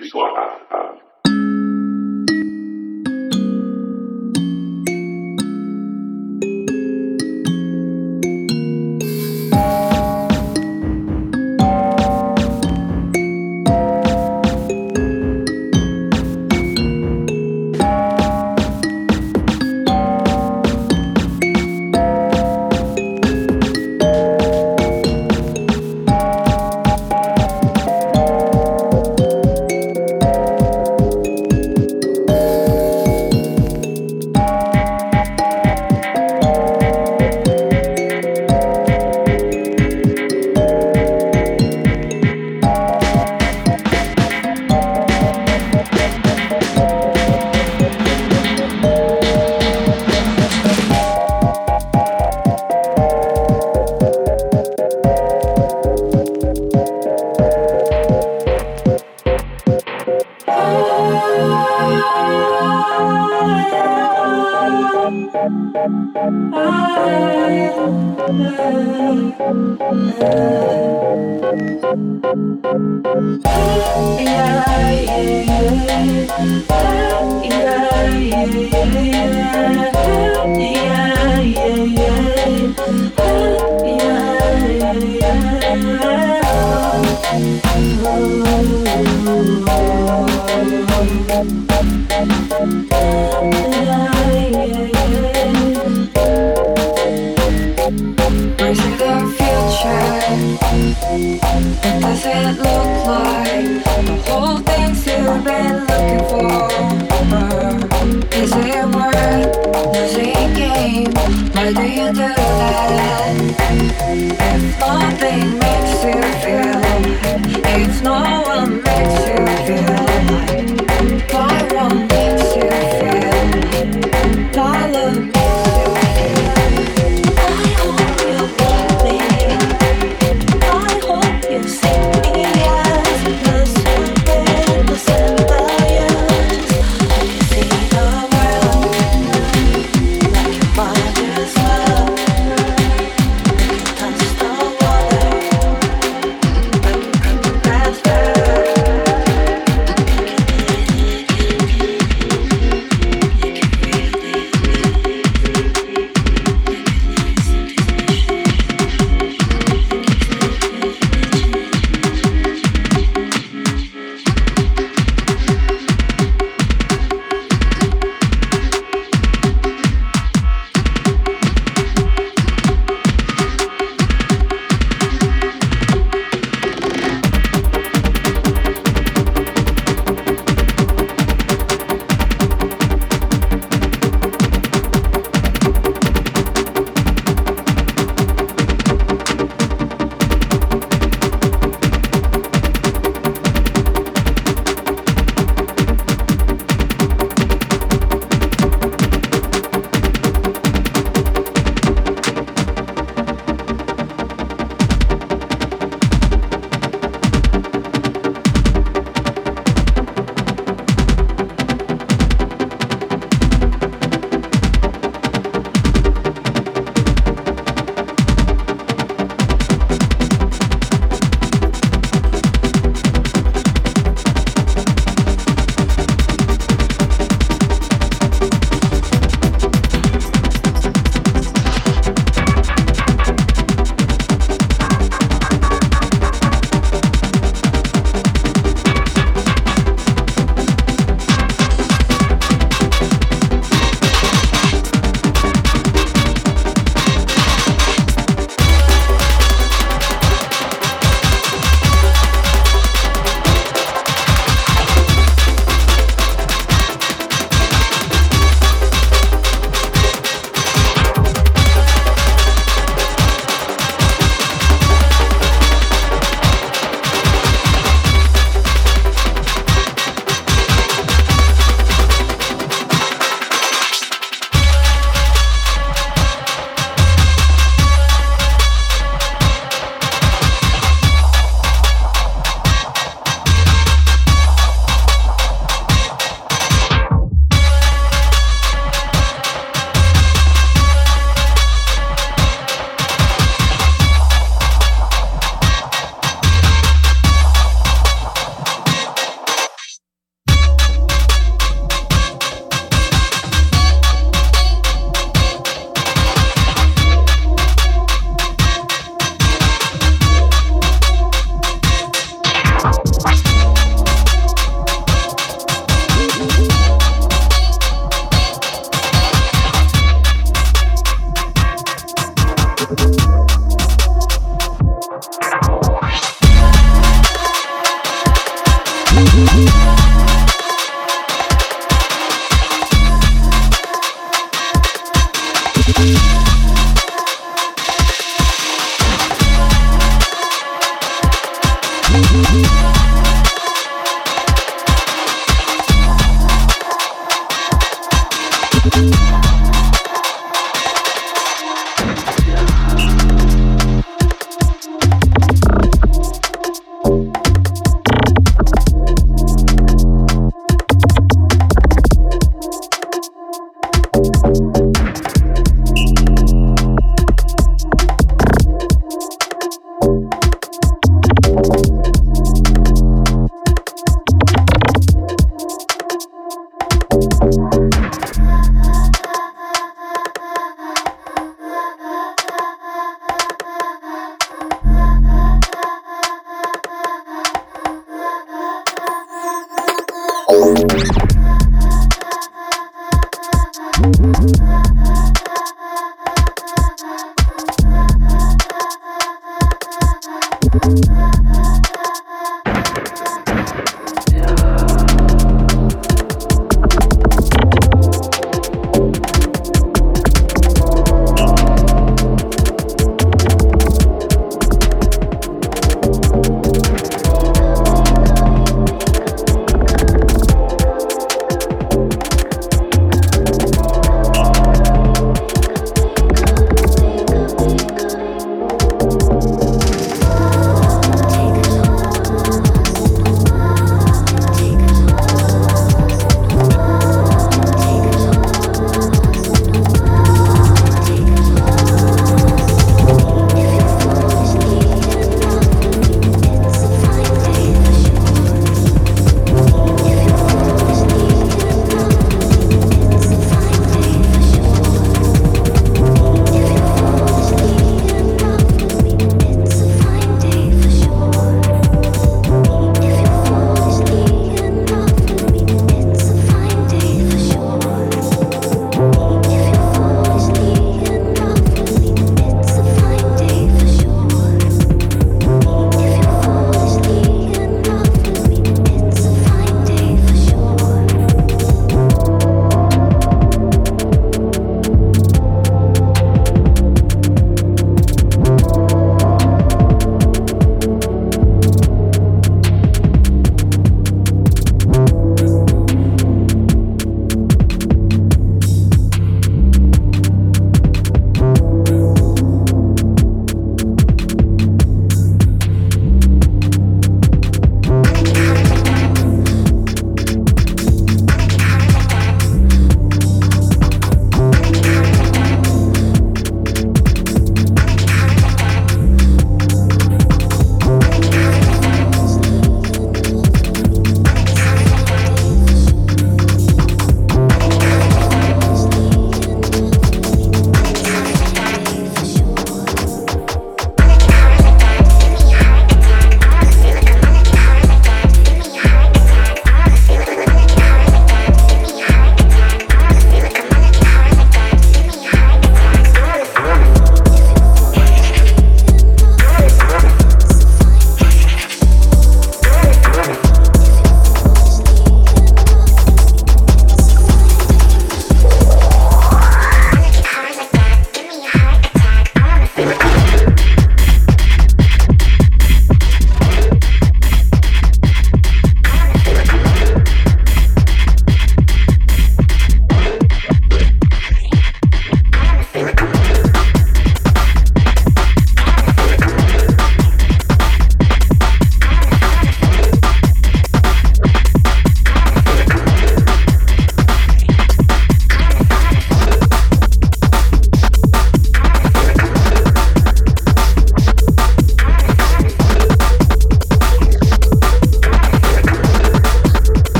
Big Swap.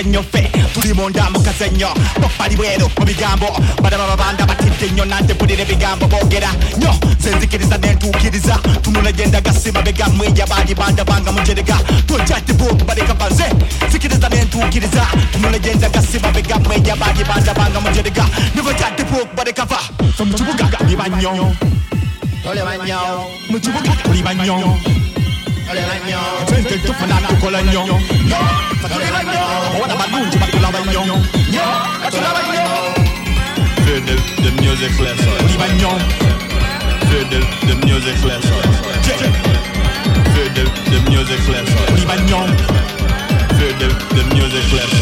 Bateeka nnyo ffe tuli munda mu kazennyo bopali bweru mu bigambo balaba babanda batidde nnyo nante mpulira ebigambo boogera nnyo senzikiriza nentuukiriza tunula genda gasiba begamweja baali banda banga mujerega tojjadde bwoku baleka banze sikiriza nentuukiriza tunula genda gasiba begamweja baali banda banga mujerega nebajjadde bwoku baleka va fe mu kibuga tuli bannyo Tole banyo, mu kibuga tuli bannyo tole banyo, sente tufuna tukola nnyo Feel the, music flex on. tuli Feel the, music the, music the, music flex